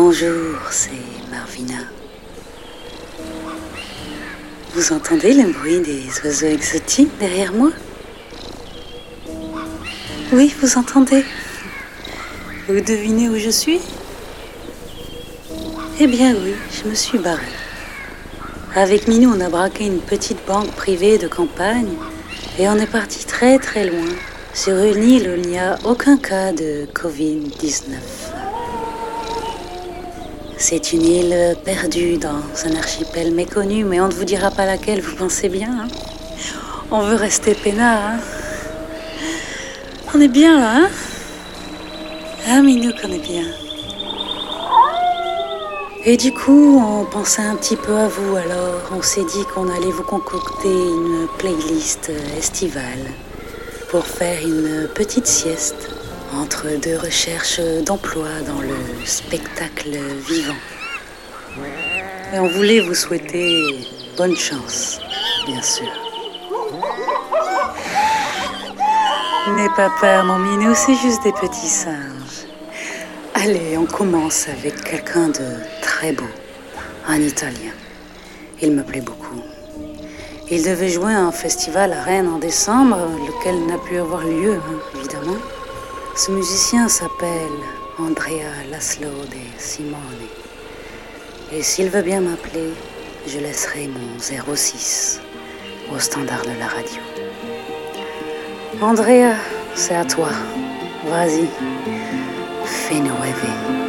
Bonjour, c'est Marvina. Vous entendez le bruit des oiseaux exotiques derrière moi? Oui, vous entendez Vous devinez où je suis? Eh bien oui, je me suis barrée. Avec Minou, on a braqué une petite banque privée de campagne et on est parti très très loin, sur une île où il n'y a aucun cas de Covid-19. C'est une île perdue dans un archipel méconnu, mais on ne vous dira pas laquelle, vous pensez bien. hein on veut rester peinard. Hein on est bien là, hein Ah, Minou connaît bien. Et du coup, on pensait un petit peu à vous, alors on s'est dit qu'on allait vous concocter une playlist estivale pour faire une petite sieste entre deux recherches d'emploi dans le spectacle vivant. Et on voulait vous souhaiter bonne chance, bien sûr. N'aie pas peur, mon minou, c'est juste des petits singes. Allez, on commence avec quelqu'un de très beau, un Italien. Il me plaît beaucoup. Il devait jouer à un festival à Rennes en décembre, lequel n'a pu avoir lieu, hein, évidemment. Ce musicien s'appelle Andrea Laszlo de Simone. Et s'il veut bien m'appeler, je laisserai mon 06 au standard de la radio. Andrea, c'est à toi. Vas-y, fais-nous rêver.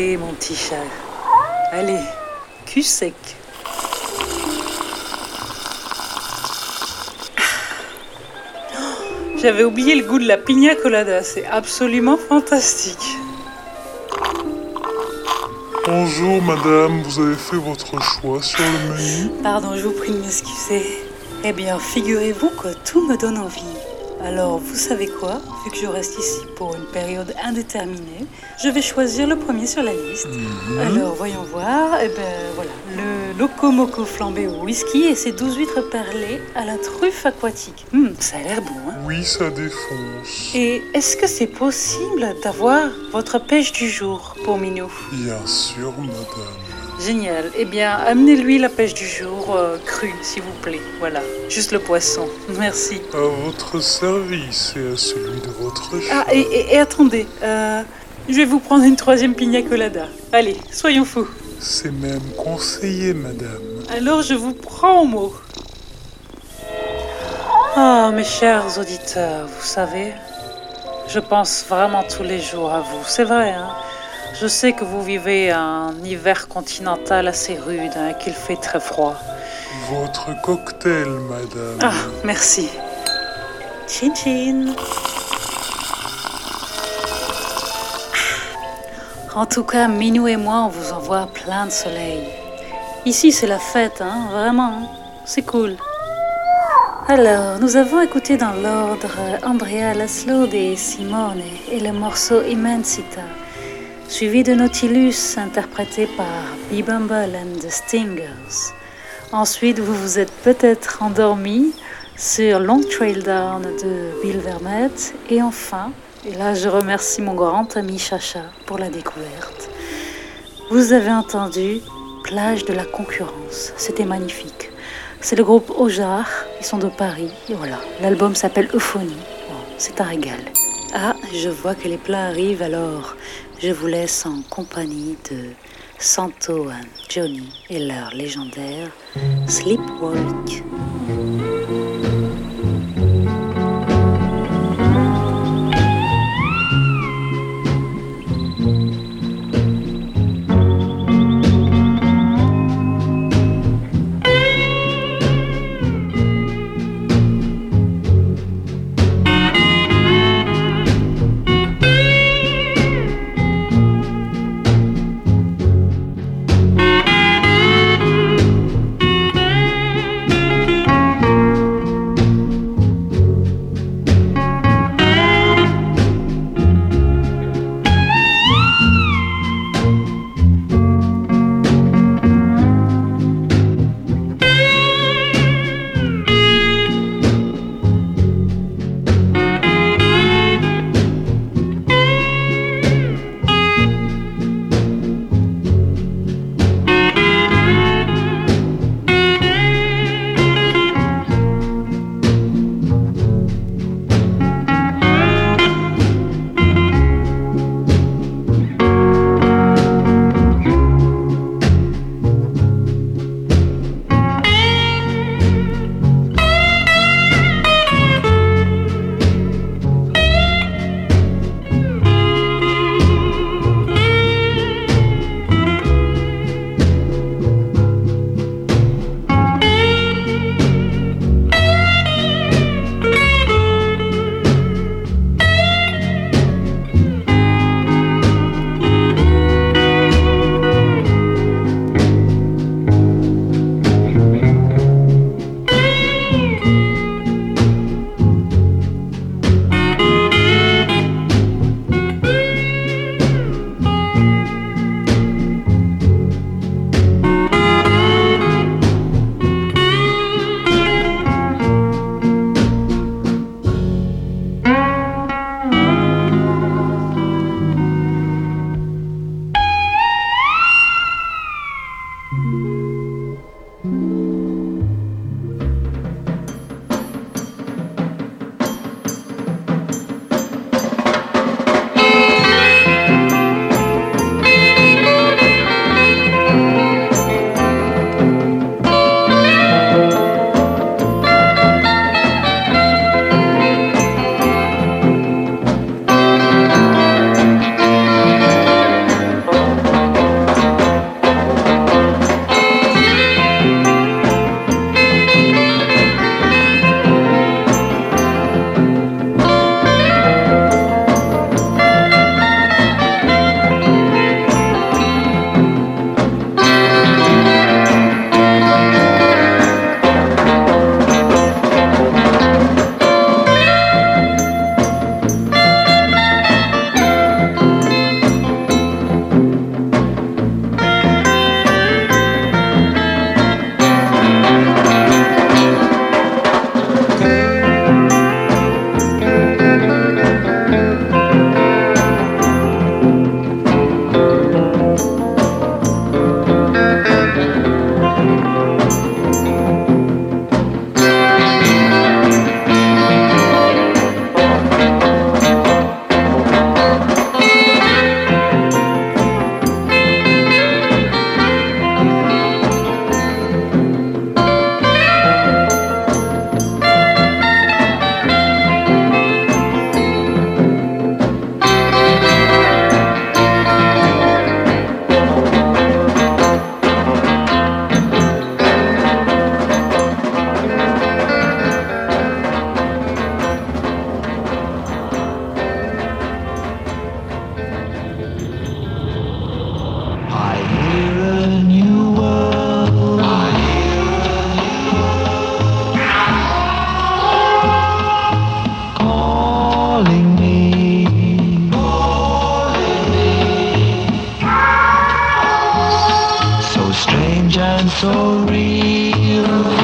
Mon petit chat. Allez, cul sec. J'avais oublié le goût de la pina colada, c'est absolument fantastique. Bonjour madame, vous avez fait votre choix sur le menu? Pardon, je vous prie de m'excuser. Eh bien, figurez-vous que tout me donne envie. Alors, vous savez quoi? Vu que je reste ici pour une période indéterminée, je vais choisir le premier sur la liste. Alors, voyons voir. Eh ben, voilà. Le Locomoco flambé au whisky et ses 12 huîtres perlées à la truffe aquatique. Hum, ça a l'air bon, hein? Oui, ça défonce. Et est-ce que c'est possible d'avoir votre pêche du jour pour Minou Bien sûr, madame. Génial. Eh bien, amenez-lui la pêche du jour euh, crue, s'il vous plaît. Voilà. Juste le poisson. Merci. À votre service et à celui de votre choix. Ah, et, et- et attendez. euh, je vais vous prendre une troisième pina colada. Allez, soyons fous. C'est même conseillé, madame. Alors je vous prends au mot. Ah, mes chers auditeurs, vous savez, je pense vraiment tous les jours à vous. C'est vrai, hein Je sais que vous vivez un hiver continental assez rude, hein, qu'il fait très froid. Votre cocktail, madame. Ah, merci. Chin chin. En tout cas, Minou et moi, on vous envoie plein de soleil. Ici, c'est la fête, hein, vraiment. hein. C'est cool. Alors, nous avons écouté dans l'ordre Andrea Laszlo de Simone et le morceau Immensita, suivi de Nautilus interprété par B-Bumble and the Stingers. Ensuite, vous vous êtes peut-être endormi sur Long Trail Down de Bill Vermette. Et enfin, et là je remercie mon grand ami Chacha pour la découverte, vous avez entendu Plage de la concurrence. C'était magnifique. C'est le groupe Ojar, ils sont de Paris. Et voilà, l'album s'appelle Euphonie. C'est un régal. Ah, je vois que les plats arrivent alors. Je vous laisse en compagnie de Santo and Johnny et leur légendaire Sleepwalk. strange and so real.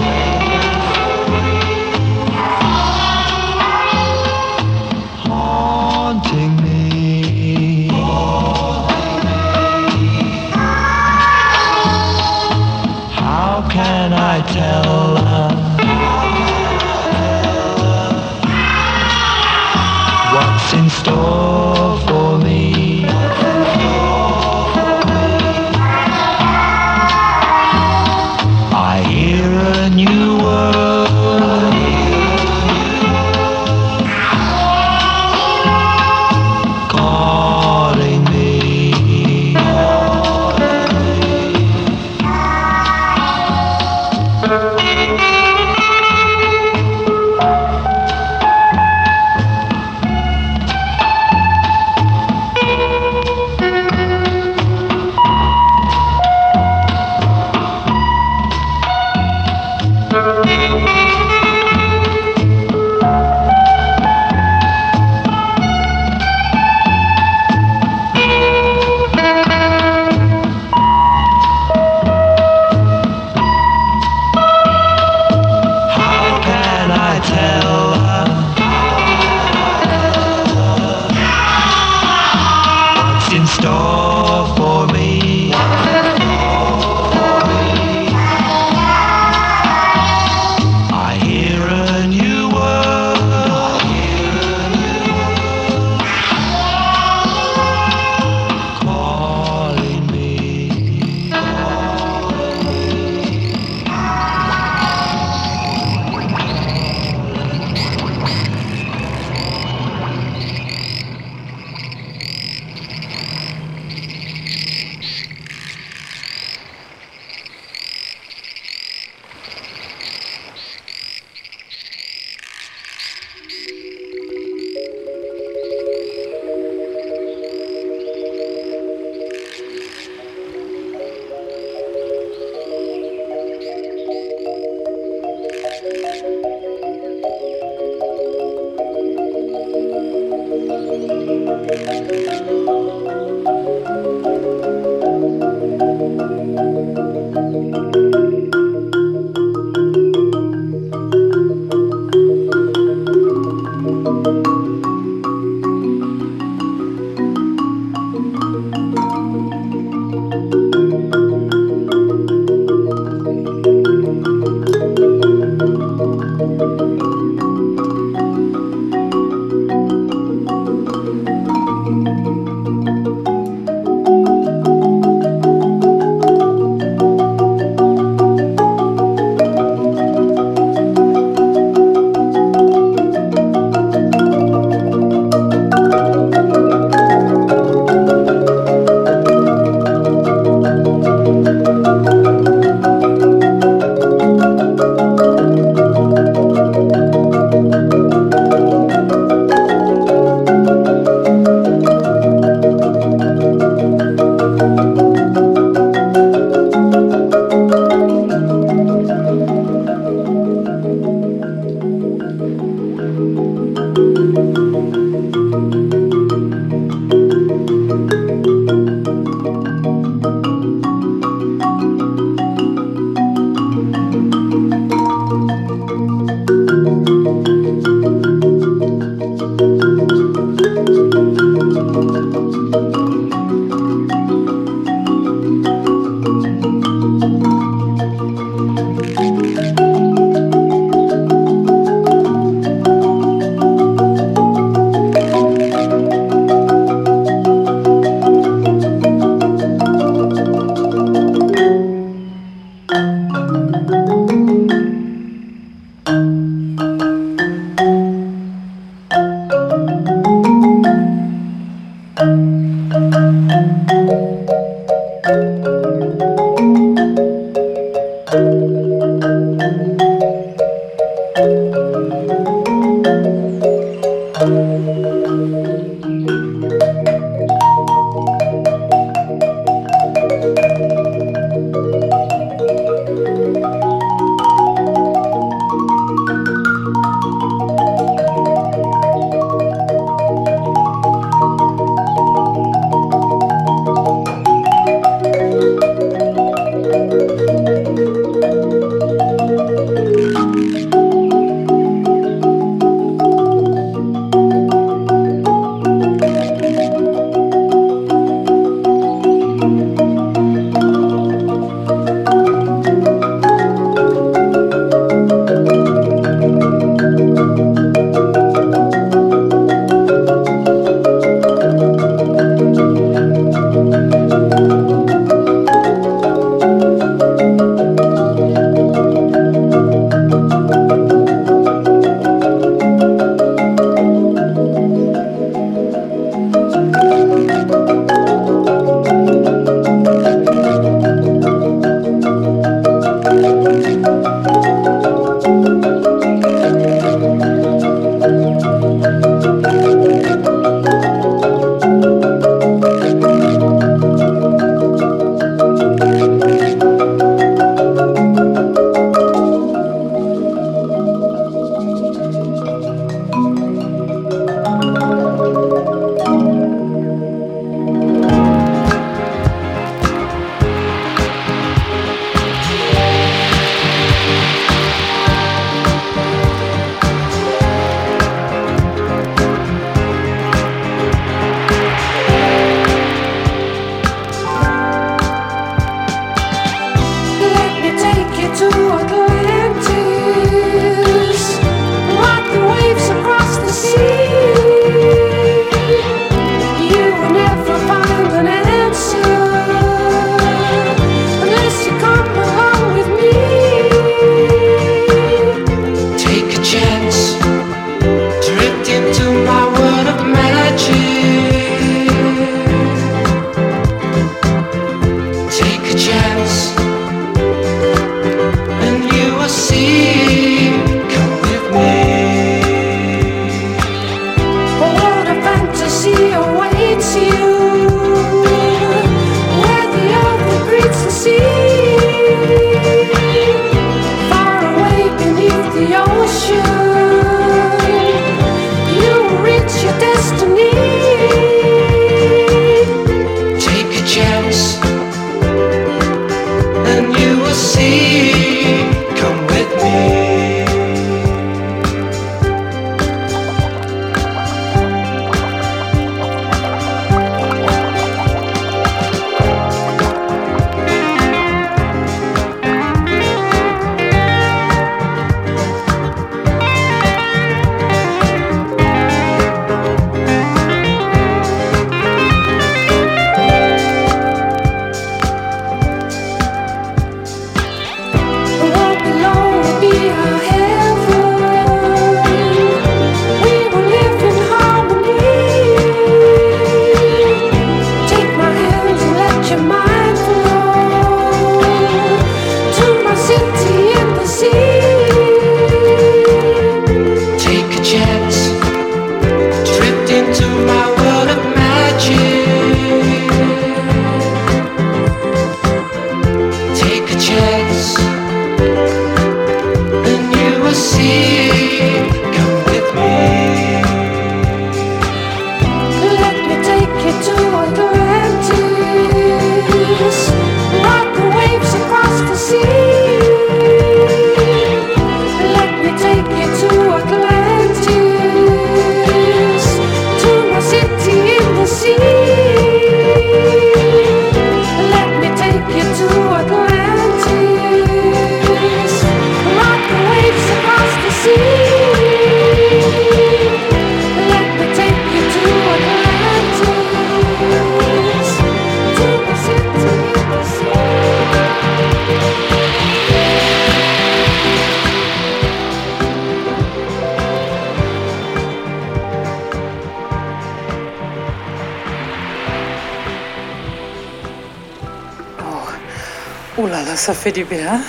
Ça fait du bien.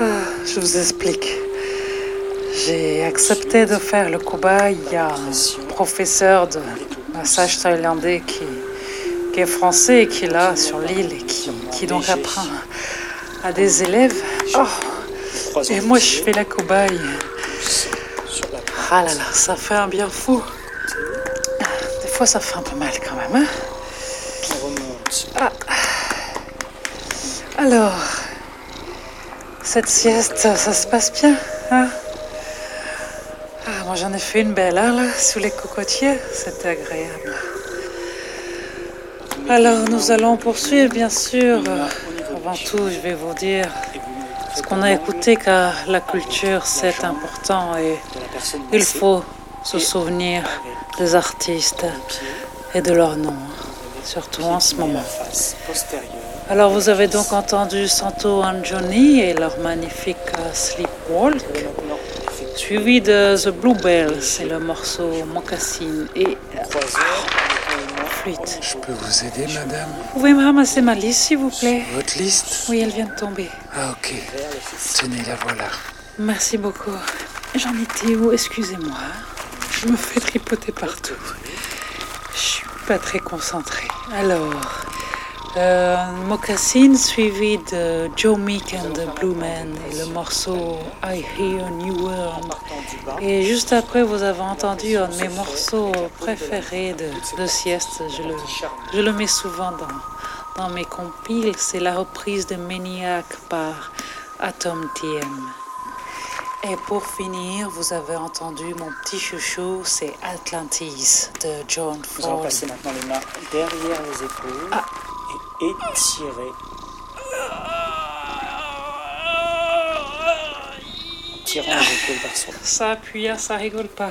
Ah, je vous explique. J'ai accepté de faire le cobaye. Il y un professeur de massage thaïlandais qui, est français et qui est là sur l'île et qui, qui donc apprend à des élèves. Oh, et moi, je fais la cobaye. Ah là là, ça fait un bien fou. Des fois, ça fait un peu mal quand même. Hein On remonte. Ah. Alors, cette sieste, ça se passe bien, hein? Ah, Moi, j'en ai fait une belle, hein, là, sous les cocotiers. C'était agréable. Alors, nous allons poursuivre, bien sûr. Avant tout, je vais vous dire ce qu'on a écouté, car la culture, c'est important et il faut se souvenir des artistes et de leurs noms, surtout en ce moment. Alors vous avez donc entendu Santo Anjoni et leur magnifique euh, Sleepwalk, suivi de The Bluebell, c'est le morceau Mocassin et euh, flûte. Je peux vous aider, madame? Vous pouvez me ramasser ma liste s'il vous plaît? Votre liste? Oui, elle vient de tomber. Ah, ok. Tenez, la voilà. Merci beaucoup. J'en étais où? Excusez-moi. Je me fais tripoter partout. Je suis pas très concentrée. Alors, euh, Mocassin suivi de Joe Meek and the Blue Man et le morceau I Hear New World. Et juste après, vous avez entendu un de mes morceaux préférés de, de sieste. Je le, je le mets souvent dans, dans mes compiles. C'est la reprise de Maniac par Atom TM. Et pour finir, vous avez entendu mon petit chouchou, c'est Atlantis de John nous allons Ford. passer maintenant les mains derrière les épaules Ah. Et étirer. Tirant les. Ça appuie, ça rigole pas.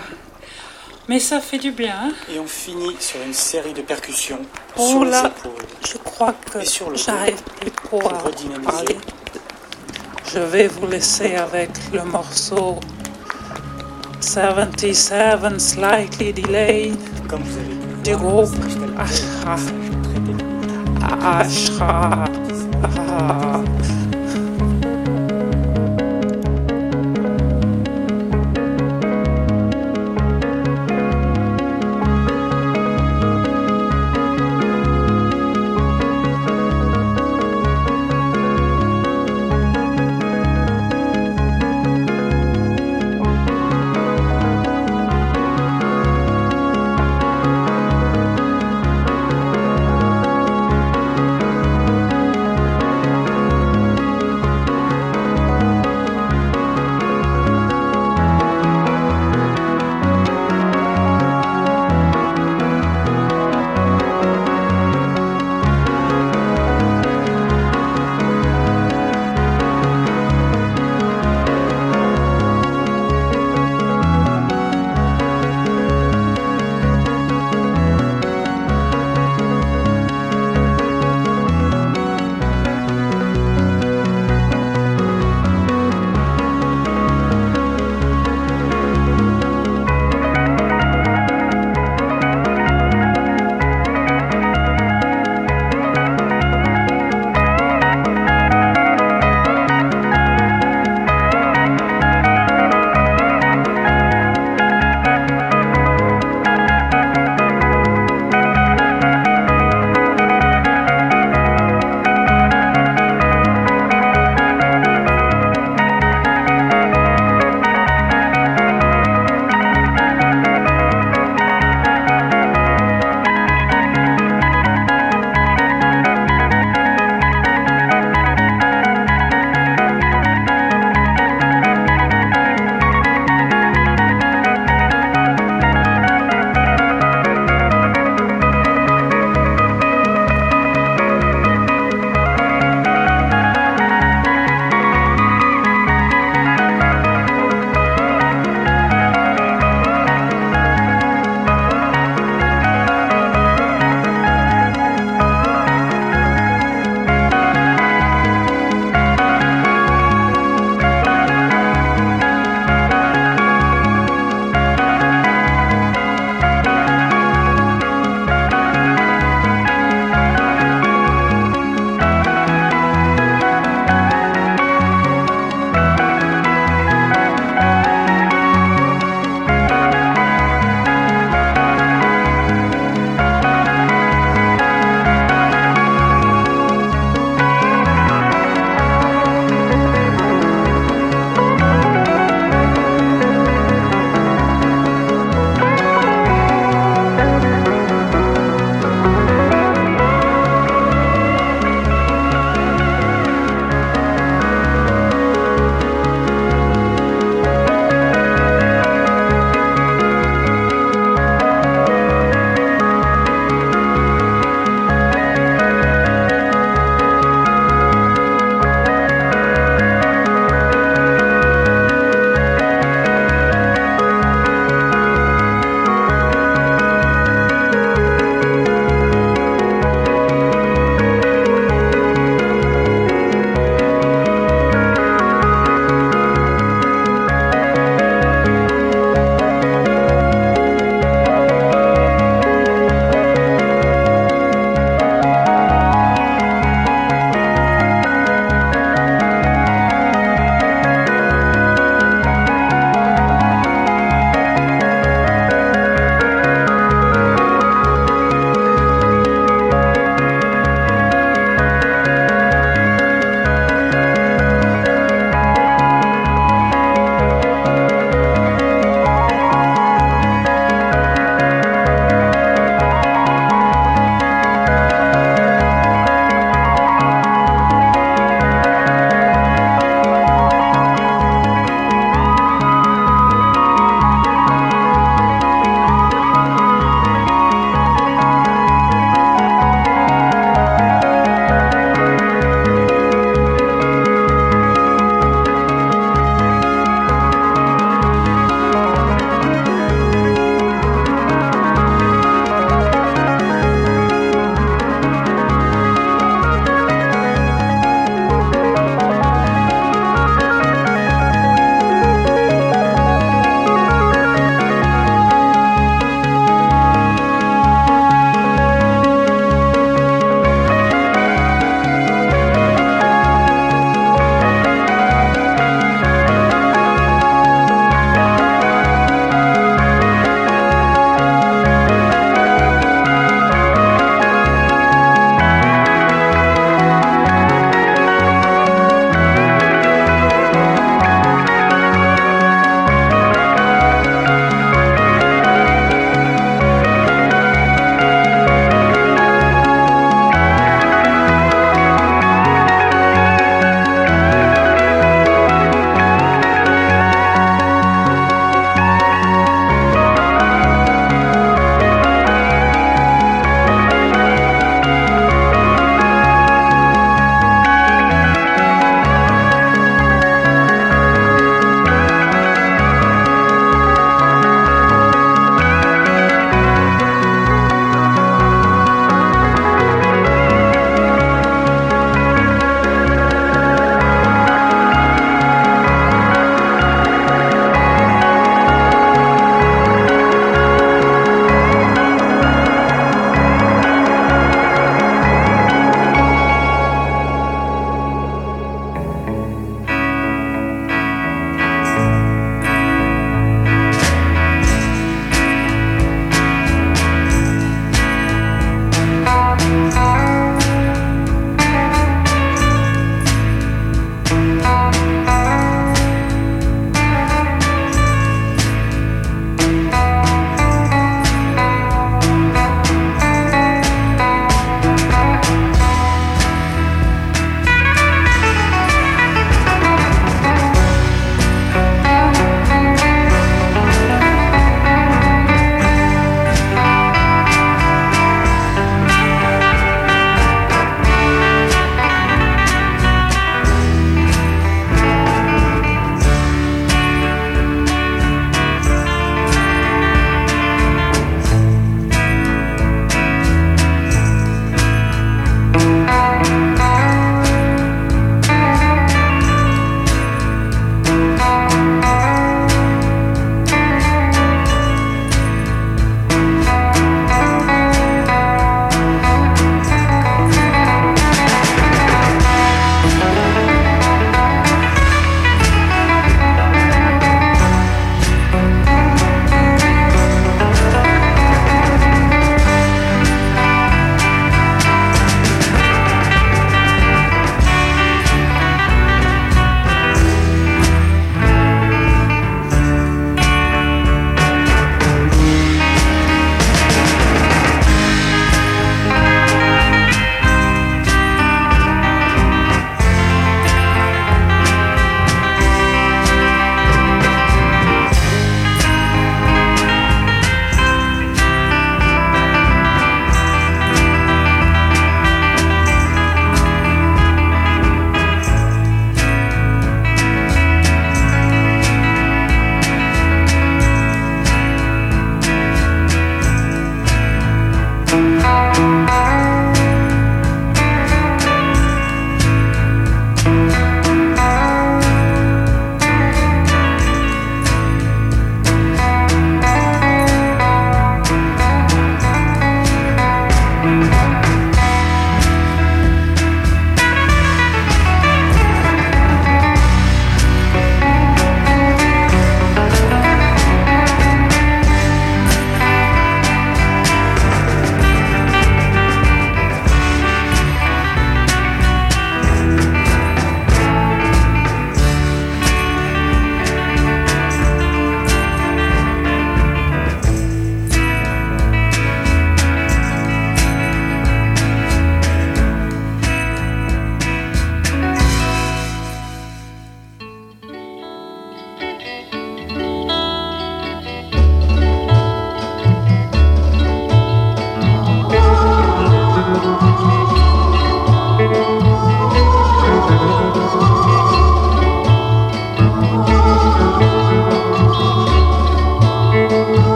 Mais ça fait du bien. hein. Et on finit sur une série de percussions Oh sur les là. épaules. Je crois que j'arrive plus pour parler. Je vais vous laisser avec le morceau 77 Slightly Delayed Comme vous avez du groupe Ashra.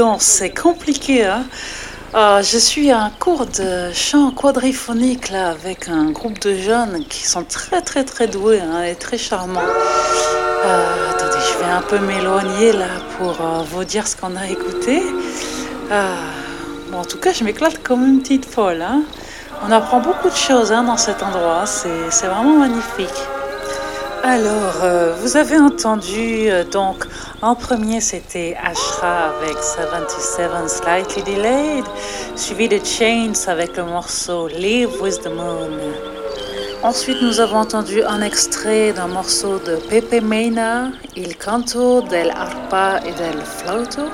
Ah, c'est compliqué, hein. Euh, je suis à un cours de chant quadriphonique là avec un groupe de jeunes qui sont très très très doués hein, et très charmants. Euh, attendez, je vais un peu m'éloigner là pour euh, vous dire ce qu'on a écouté. Euh, bon, en tout cas, je m'éclate comme une petite folle. hein. On apprend beaucoup de choses hein, dans cet endroit. C'est vraiment magnifique. Alors, vous avez entendu, donc, en premier, c'était Ashra avec 77 Slightly Delayed, suivi de Chains avec le morceau Live with the Moon. Ensuite, nous avons entendu un extrait d'un morceau de Pepe Mena, Il Canto del Arpa et del Flauto.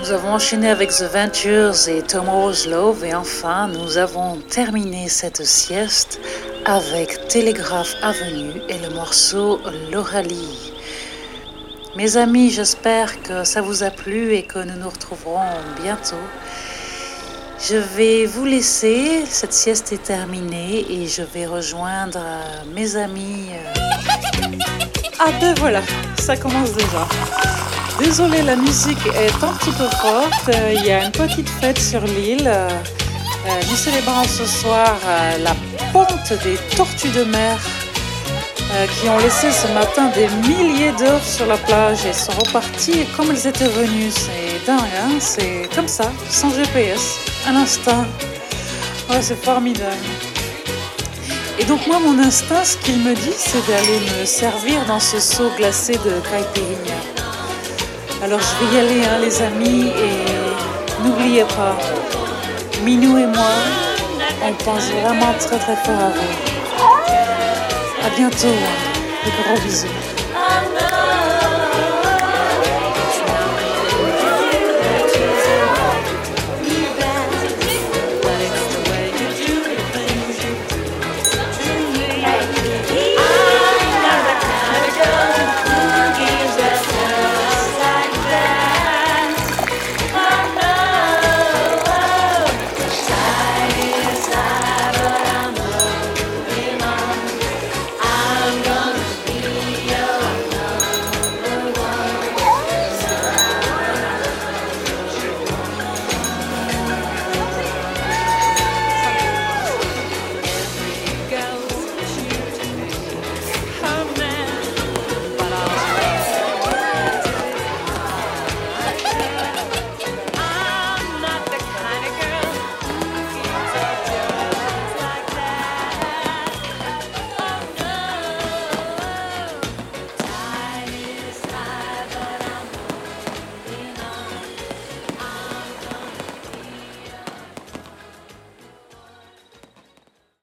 Nous avons enchaîné avec The Ventures et Tomorrow's Love et enfin nous avons terminé cette sieste avec Télégraphe Avenue et le morceau L'Oralie. Mes amis, j'espère que ça vous a plu et que nous nous retrouverons bientôt. Je vais vous laisser, cette sieste est terminée et je vais rejoindre euh, mes amis. euh. Ah ben voilà, ça commence déjà. Désolée, la musique est un petit peu forte. Il y a une petite fête sur l'île. Euh, euh, nous célébrons ce soir la ponte des tortues de mer qui ont laissé ce matin des milliers d'heures sur la plage et sont repartis comme elles étaient venues. C'est dingue, hein? C'est comme ça, sans GPS, un instinct. Ouais, c'est formidable. Et donc moi, mon instinct, ce qu'il me dit, c'est d'aller me servir dans ce seau glacé de caipirinha. Alors je vais y aller, hein, les amis, et n'oubliez pas, Minou et moi, on pense vraiment très très fort à vous. Bientôt, des gros bisous.